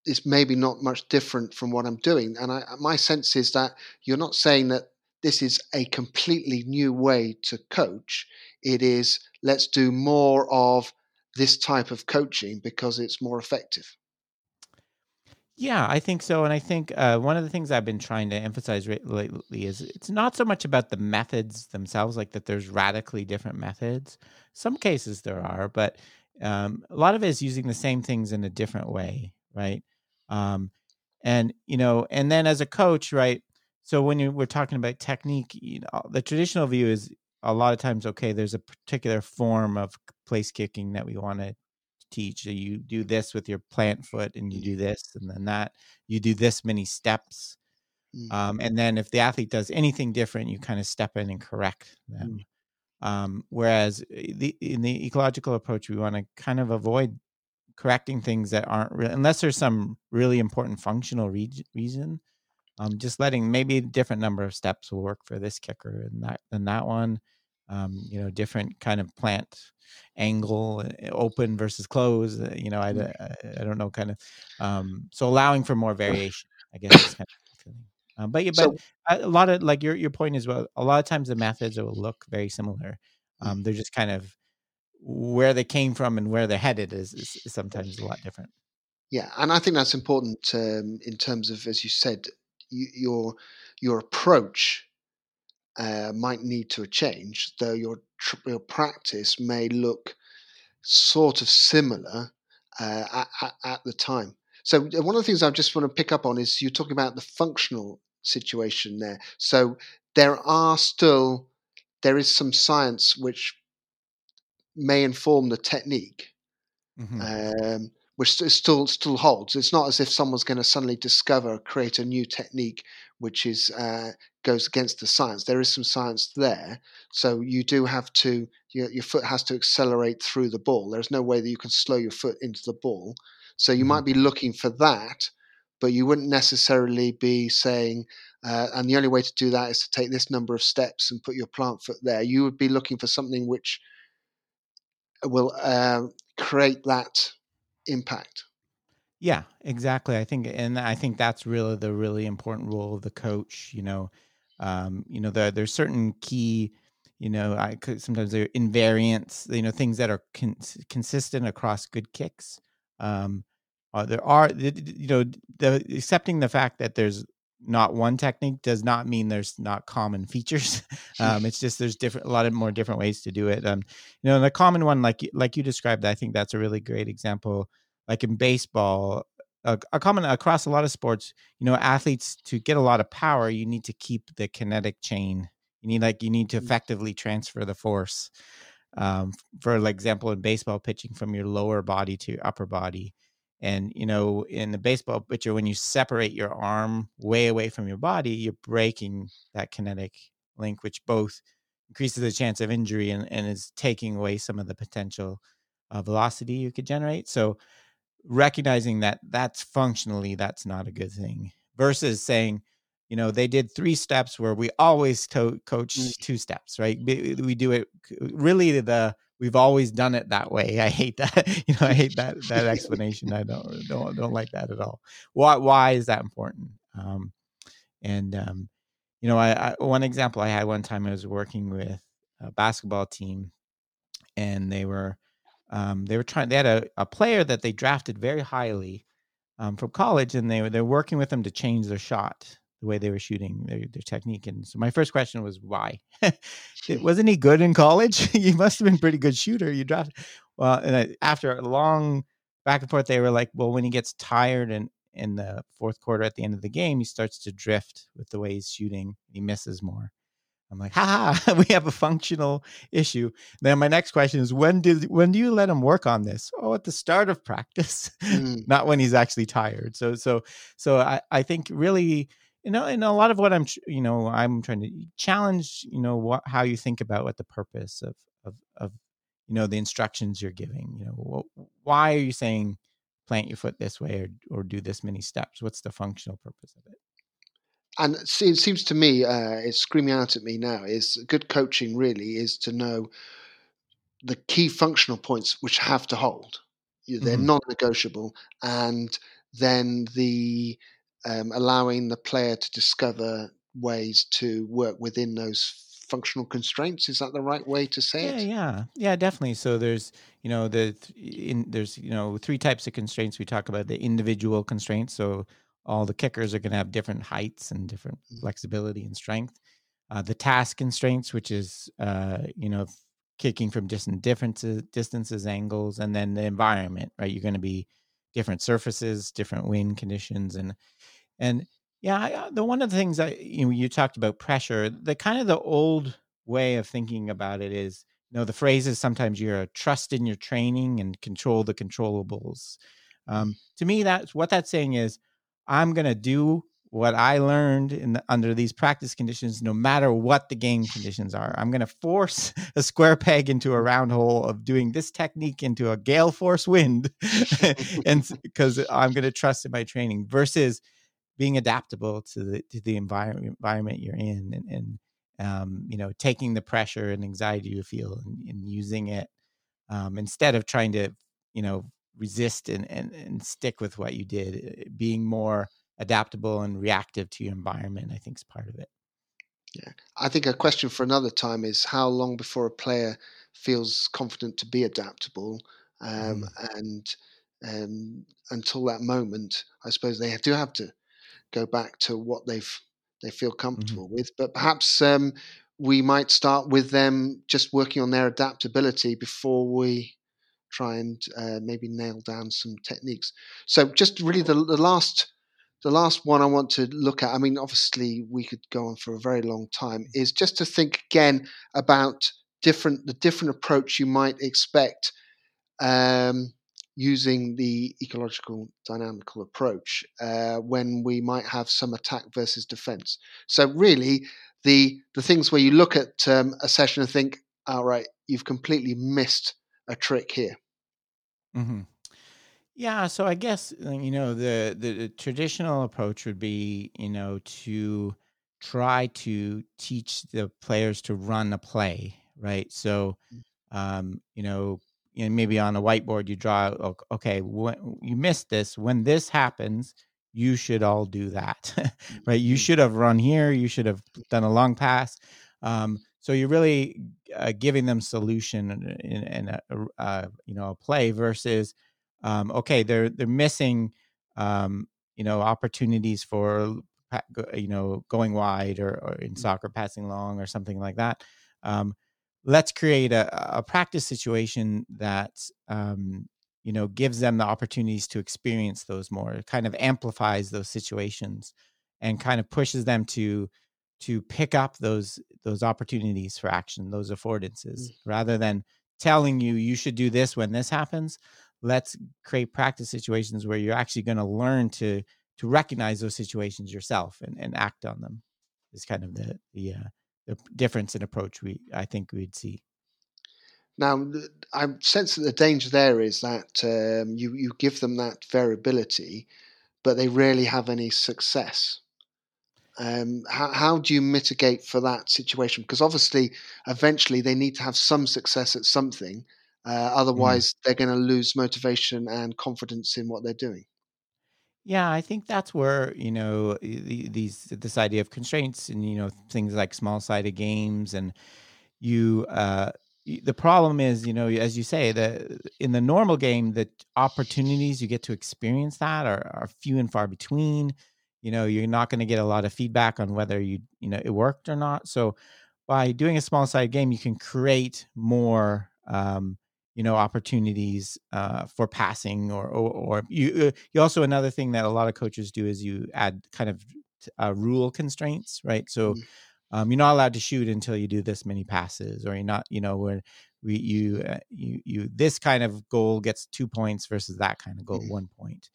is maybe not much different from what I'm doing," and I, my sense is that you're not saying that this is a completely new way to coach. It is let's do more of this type of coaching because it's more effective. Yeah, I think so, and I think uh, one of the things I've been trying to emphasize lately is it's not so much about the methods themselves, like that. There's radically different methods. Some cases there are, but um, a lot of it is using the same things in a different way, right? Um, and you know, and then as a coach, right? So when you we're talking about technique, you know, the traditional view is a lot of times okay. There's a particular form of place kicking that we want to teach. So you do this with your plant foot, and you do this, and then that. You do this many steps, Mm. um, and then if the athlete does anything different, you kind of step in and correct them. Um, whereas uh, the, in the ecological approach, we want to kind of avoid correcting things that aren't real, unless there's some really important functional re- reason. Um, just letting maybe a different number of steps will work for this kicker and that and that one. Um, you know, different kind of plant angle, uh, open versus close. Uh, you know, I, Mm. I, I don't know, kind of. Um, so allowing for more variation, I guess. Is kind of the feeling. Um, but yeah, but So a lot of like your your point is well, a lot of times the methods will look very similar. Mm. Um, they're just kind of where they came from and where they're headed is, is, sometimes a lot different. Yeah, and I think that's important um, in terms of, as you said, y- your your approach uh, might need to change, though your tr- your practice may look sort of similar uh, at, at the time. So uh, one of the things I just want to pick up on is you're talking about the functional situation there. So there are still there is some science which may inform the technique Mhm. um, which still still holds. It's not as if someone's going to suddenly discover, create a new technique which is uh, goes against the science. There is some science there, so you do have to your, your foot has to accelerate through the ball. There's no way that you can slow your foot into the ball. So you Mhm. might be looking for that, but you wouldn't necessarily be saying. Uh, and the only way to do that is to take this number of steps and put your plant foot there. You would be looking for something which will uh, create that impact. Yeah, exactly. I think, and I think that's really the really important role of the coach. You know, um, you know, there there's certain key, you know, I could sometimes there are invariants, you know, things that are con- consistent across good kicks. Um, uh, there are, you know, the accepting the fact that there's not one technique does not mean there's not common features. um, it's just there's different, a lot of more different ways to do it. Um, you know, the common one, like like you described, I think that's a really great example like in baseball, a, a common across a lot of sports, you know, athletes to get a lot of power, you need to keep the kinetic chain. You need like you need to Mm. effectively transfer the force. Um, for example, in baseball pitching from your lower body to your upper body. And you know, in the baseball pitcher, when you separate your arm way away from your body, you're breaking that kinetic link, which both increases the chance of injury and, and is taking away some of the potential uh, velocity you could generate. So recognizing that that's functionally that's not a good thing versus saying you know they did three steps where we always to- coach mm. two steps right we do it really the we've always done it that way. I hate that you know i hate that that explanation. I don't don't don't like that at all. Why why is that important? Um and um you know I, I one example i had one time i was working with a basketball team and they were um, they were trying. They had a, a player that they drafted very highly um, from college, and they were they're working with them to change their shot, the way they were shooting their, their technique. And so my first question was why? Wasn't he good in college? he must have been pretty good shooter. You drafted well, and I, after a long back and forth, they were like, well, when he gets tired and in the fourth quarter at the end of the game, he starts to drift with the way he's shooting. He misses more. I'm like, ha, we have a functional issue. Then my next question is, when did when do you let him work on this? Oh, at the start of practice, mm. not when he's actually tired. So, so, so I, I think really, you know, and a lot of what I'm, you know, I'm trying to challenge, you know, what how you think about what the purpose of of of you know the instructions you're giving. You know, why are you saying plant your foot this way or or do this many steps? What's the functional purpose of it? and it seems to me uh, it's screaming out at me now is good coaching really is to know the key functional points which have to hold they're mm-hmm. non-negotiable and then the um, allowing the player to discover ways to work within those functional constraints is that the right way to say yeah, it yeah yeah Yeah, definitely so there's you know the in there's you know three types of constraints we talk about the individual constraints so all the kickers are going to have different heights and different mm. flexibility and strength. Uh, the task constraints, which is uh, you know kicking from distant differences, distances, angles, and then the environment. Right, you're going to be different surfaces, different wind conditions, and and yeah, I, uh, the one of the things that you know you talked about pressure. The kind of the old way of thinking about it is you know the phrase is sometimes you're a trust in your training and control the controllables. Um, to me, that's what that's saying is I'm going to do what I learned in the, under these practice conditions, no matter what the game conditions are. I'm going to force a square peg into a round hole of doing this technique into a gale force wind, and because I'm going to trust in my training versus being adaptable to the to the environment environment you're in, and, and um, you know taking the pressure and anxiety you feel and, and using it um, instead of trying to you know resist and, and, and stick with what you did. Eh, being more adaptable and reactive to your environment, I think, is part of it. Yeah, I think a question for another time is how long before a player feels confident to be adaptable, um, mm. and um, until that moment, I suppose they have do have to go back to what they've they feel comfortable mm-hmm. with. But perhaps um, we might start with them just working on their adaptability before we try and uh, maybe nail down some techniques. So just really the, the last the last one I want to look at. I mean, obviously we could go on for a very long time. Is just to think again about different the different approach you might expect um, using the ecological dynamical approach uh, when we might have some attack versus defense. So really, the the things where you look at um, a session and think, all right, you've completely missed a trick here. Mm-hmm. Yeah, so I guess uh, you know the, the traditional approach would be you know to try to teach the players to run a play, right? So, mm. um, you know, you know, maybe on a whiteboard you draw, okay, when you missed this, when this happens, you should all do that, right? You mm-hmm. should have run here, you should have done a long pass. Um, so you're really uh, giving them solution in, in a, a, you know a play versus um, okay they're they're missing um, you know opportunities for you know going wide or, or in mm. soccer passing long or something like that. Let's create a, a, practice situation that um, you know gives them the opportunities to experience those more. It kind of amplifies those situations and kind of pushes them to to pick up those those opportunities for action, those affordances, mm. rather than telling you you should do this when this happens. Let's create practice situations where you're actually going to learn to to recognize those situations yourself and, and act on them. Is kind of the the uh, the difference in approach we I think we'd see. Now, I sense that the danger there is that um, you you give them that variability, but they rarely have any success. Um, how, how do you mitigate for that situation? Because obviously, eventually they need to have some success at something. Uh, mm. otherwise, mm. they're going to lose motivation and confidence in what they're doing. Yeah, I think that's where you know these this idea of constraints and you know things like small sided games and you uh the problem is you know as you say that in the normal game the opportunities you get to experience that are, are few and far between. You know you're not going to get a lot of feedback on whether you you know it worked or not. So by doing a small sided game you can create more um you know opportunities uh, for passing or, or, or you uh, you also another thing that a lot of coaches do is you add kind of uh, rule constraints right so mm-hmm. um, you're not allowed to shoot until you do this many passes or you're not you know where we you uh, you you this kind of goal gets two points versus that kind of goal mm-hmm. one point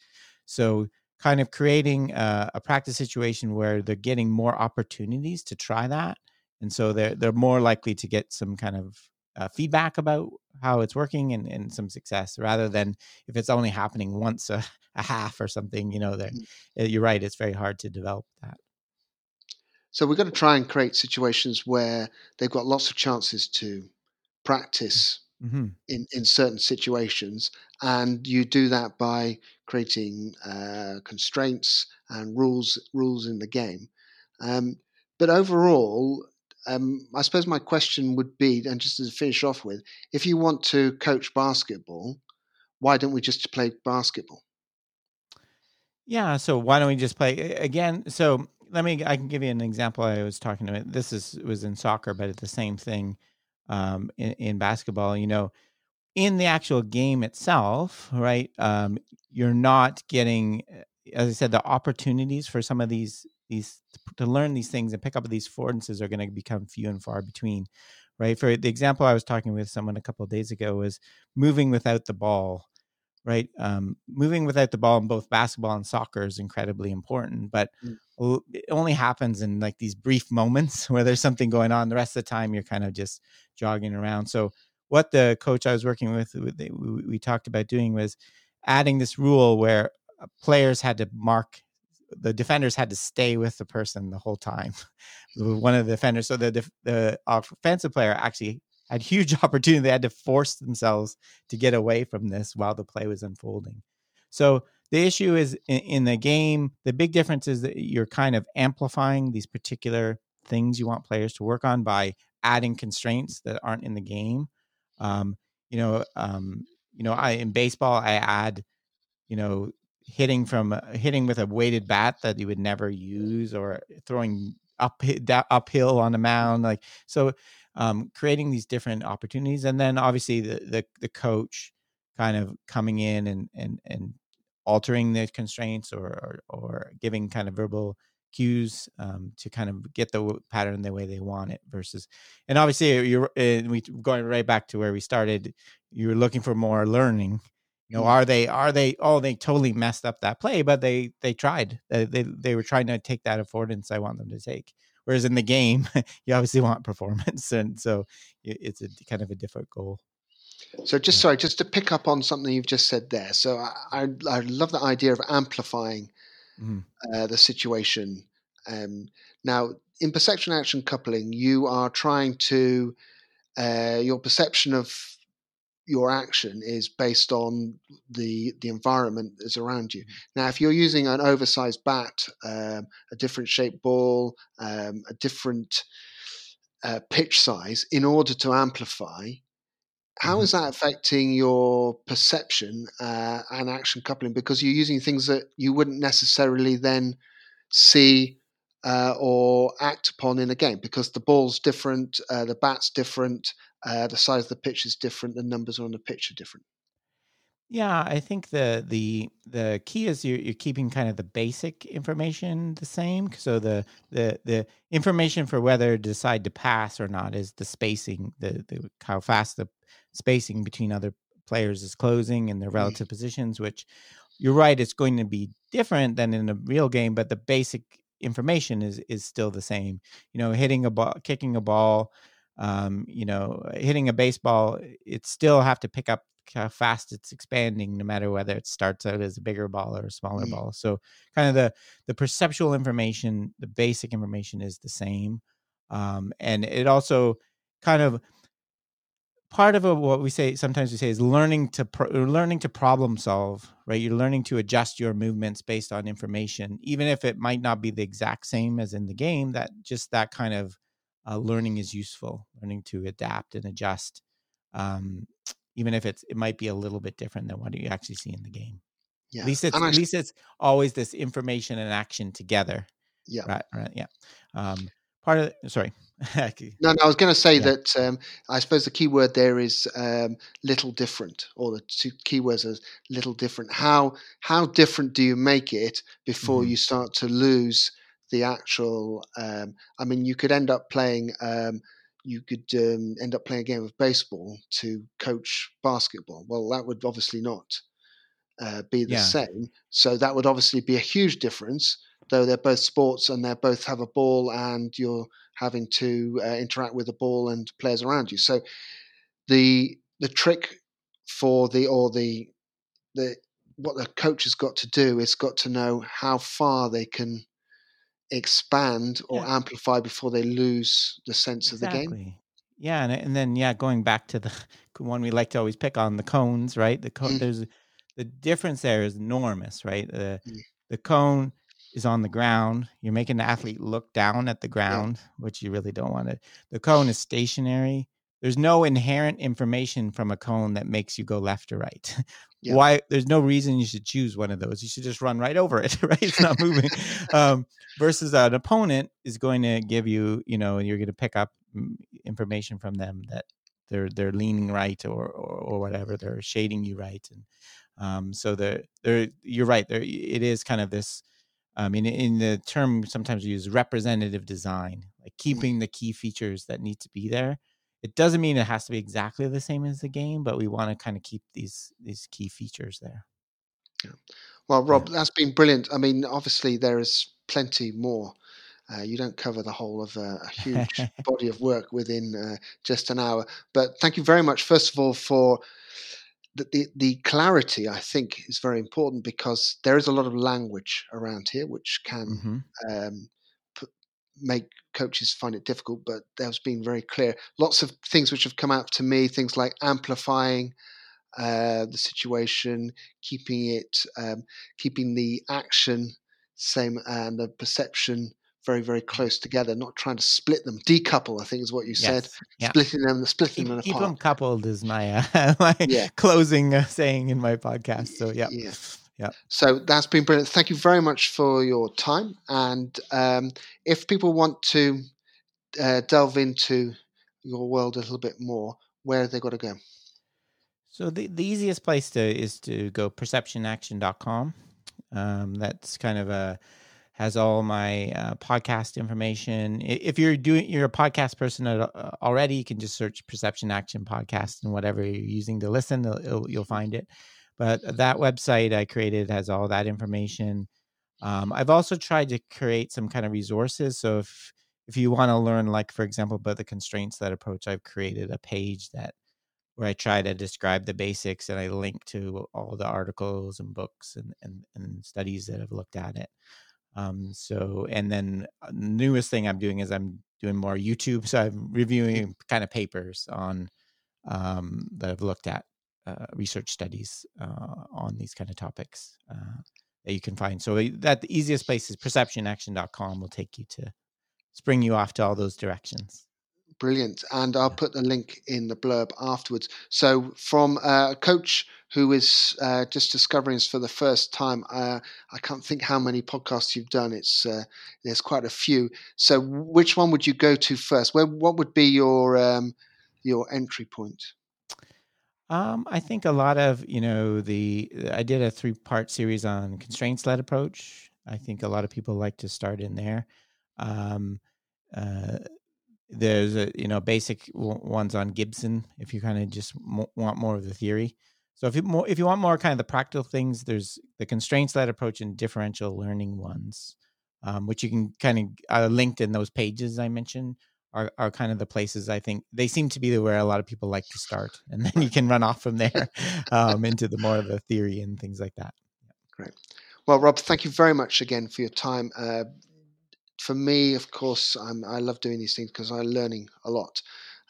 so kind of creating a, a practice situation where they're getting more opportunities to try that and so they're they're more likely to get some kind of uh, feedback about how it's working and, and some success rather than if it's only happening once a, a half or something you know that mm-hmm. you're right it's very hard to develop that so we're going to try and create situations where they've got lots of chances to practice mm-hmm. in, in certain situations and you do that by creating uh, constraints and rules rules in the game um, but overall um, I suppose my question would be, and just to finish off with, if you want to coach basketball, why don't we just play basketball? Yeah, so why don't we just play again? So let me, I can give you an example. I was talking about this is was in soccer, but it's the same thing um, in, in basketball. You know, in the actual game itself, right? Um, you're not getting, as I said, the opportunities for some of these these to learn these things and pick up these affordances are going to become few and far between right? For the example i was talking with someone a couple of days ago was moving without the ball right? Um, moving without the ball in both basketball and soccer is incredibly important but mm. it only happens in like these brief moments where there's something going on. The rest of the time you're kind of just jogging around. So what the coach i was working with we talked about doing was adding this rule where uh, players had to mark the defenders had to stay with the person the whole time. One of the defenders, so the the offensive player actually had huge opportunity. They had to force themselves to get away from this while the play was unfolding. So the issue is in, in the game. The big difference is that you're kind of amplifying these particular things you want players to work on by adding constraints that aren't in the game. Um, you know, um, you know, I in baseball I add, you know, hitting from uh, hitting with a weighted bat that you would never use or throwing up uphill on the mound like so um, creating these different opportunities and then obviously the, the the coach kind of coming in and and and altering the constraints or or, or giving kind of verbal cues um, to kind of get the pattern the way they want it versus and obviously you're and we going right back to where we started you're looking for more learning you know, are they are they oh they totally messed up that play, but they they tried. They they, they were trying to take that affordance I want them to take. Whereas in the game, you obviously want performance, and so it's a kind of a different goal. So just sorry, just to pick up on something you've just said there. So I I, I love the idea of amplifying mm-hmm. uh, the situation. Um, now, in perception action coupling, you are trying to uh, your perception of your action is based on the the environment that's around you. Mm-hmm. Now, if you're using an oversized bat, um, a different shaped ball, um, a different uh, pitch size, in order to amplify, how mm-hmm. that affecting your perception uh, and action coupling? Because you're using things that you wouldn't necessarily then see uh, or act upon in a game because the ball's different, uh, the bat's different, uh, the size of the pitch is different, the numbers on the pitch are different. Yeah, I think the the the key is you're, you're keeping kind of the basic information the same. So the the the information for whether to decide to pass or not is the spacing, the the how fast the spacing between other players is closing and their mm-hmm. relative mm-hmm. positions. Which you're right, it's going to be different than in a real game, but the basic information is is still the same. You know, hitting a ball, kicking a ball, um, you know, hitting a baseball, it still have to pick up how fast it's expanding, no matter whether it starts out as a bigger ball or a smaller mm. ball. So, kind of the the perceptual information, the basic information is the same, um, and it also kind of part of a, what we say sometimes we say is learning to pro, learning to problem solve right you're learning to adjust your movements based on information even if it might not be the exact same as in the game that just that kind of uh, learning is useful learning to adapt and adjust um, even if it's it might be a little bit different than what you actually see in the game yeah. at least it's at least it's always this information and action together yeah right right yeah um, part of sorry no, no, I was going to say yeah. that um, I suppose the key word there is um, little different, or the two keywords are little different. How how different do you make it before mm-hmm. you start to lose the actual? Um, I mean, you could end up playing. Um, you could um, end up playing a game of baseball to coach basketball. Well, that would obviously not uh, be the yeah. same. So that would obviously be a huge difference though they're both sports and they both have a ball and you're having to uh, interact with the ball and players around you. So the the trick for the or the the what the coach has got to do is got to know how far they can expand or yeah. amplify before they lose the sense exactly. of the game. Yeah, and, and then yeah, going back to the one we like to always pick on the cones, right? The cone, mm. there's the difference there is enormous, right? The mm. the cone is on the ground. You're making the athlete look down at the ground, yeah. which you really don't want to. The cone is stationary. There's no inherent information from a cone that makes you go left or right. Yeah. Why? There's no reason you should choose one of those. You should just run right over it, right? It's not moving. um, versus an opponent is going to give you, you know, you're going to pick up mm, information from them that they're they're leaning right or or, or whatever. They're shading you right, and um, so the they're you're right. There it is kind of this um, in, in the term sometimes we use representative design, like mm. keeping the key features that need to be there. It doesn't mean it has to be exactly the same as the game, but we want to kind of keep these these key features there. Yeah. Well, Rob, yeah. that's been brilliant. I mean, obviously there is plenty more. Uh, you don't cover the whole of uh, a huge body of work within uh, just an hour. But thank you very much, first of all, for the, the, the clarity I think is very important because there is a lot of language around here which can mm-hmm. um, make coaches find it difficult. But there's been very clear lots of things which have come out to me, things like amplifying uh, the situation, keeping it, um, keeping the action same and the perception very very close together, not trying to split them. Decouple, I think, is what you yes. said. Yeah. Splitting them, splitting keep, them keep apart. them coupled is my uh, my yeah. closing uh, saying in my podcast. So yeah. yeah. Yeah. So that's been brilliant. Thank you very much for your time. And um, if people want to uh, delve into your world a little bit more, where have they got to go? So the, the easiest place to is to go perceptionaction.com. Um, that's kind of a has all my uh, podcast information. If you're doing, you're a podcast person uh, already, you can just search Perception Action Podcast and whatever you're using to listen, you'll find it. But that website I created has all that information. Um, I've also tried to create some kind of resources. So if if you want to learn, like for example, about the constraints that approach, I've created a page that where I try to describe the basics and I link to all the articles and books and, and, and studies that have looked at it. Um, so, and then uh, newest thing I'm doing is I'm doing more YouTube. So I'm reviewing kind of papers on um, that I've looked at research studies uh, on these kind of topics uh, that you can find. So that the easiest place is perceptionaction.com will take you to spring you off to all those directions. Brilliant. And I'll put the link in the blurb afterwards. So, from a coach who is uh, just discovering us for the first time, uh, I can't think how many podcasts you've done. It's uh, There's quite a few. So, which one would you go to first? Where, what would be your, um, your entry point? Um, I think a lot of, you know, the I did a three part series on constraints led approach. I think a lot of people like to start in there. Um, uh, there's a you know basic ones on Gibson if you kind of just want more of the theory. So if you more if you want more kind of the practical things, there's the constraints led approach and differential learning ones. um, which you can kind of uh, linked in those pages I mentioned are, are kind of the places I think they seem to be the where a lot of people like to start, and then you can run off from there um, into the more of the theory and things like that. Great. Well, Rob, thank you very much again for your time. Uh, for me, of course, I'm, I love doing these things because I'm learning a lot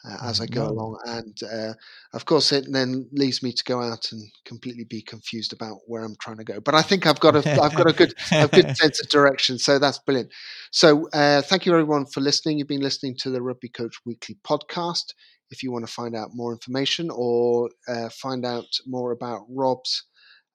as I go no. along. And uh, of course, it then leaves me to go out and completely be confused about where I'm trying to go. But I think I've got a I've got a good a good sense of direction. So that's brilliant. So uh, thank you everyone for listening. You've been listening to the Rugby Coach Weekly podcast. If you want to find out more information or uh, find out more about Rob's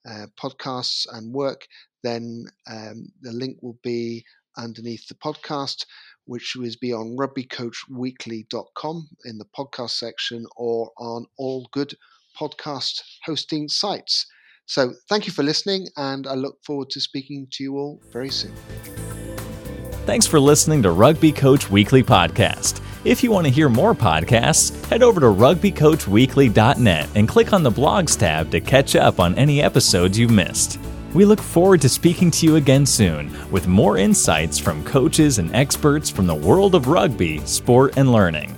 uh, podcasts and work, then um, the link will be underneath the podcast which will be on rugbycoachweekly.com in the podcast section or on all good podcast hosting sites. So thank you for listening, and I look forward to speaking to you all very soon. Thanks for listening to Rugby Coach Weekly Podcast. If you want to hear more podcasts, head over to rugbycoachweekly.net and click on the blogs tab to catch up on any episodes you've missed. We look forward to speaking to you again soon with more insights from coaches and experts from the world of rugby, sport, and learning.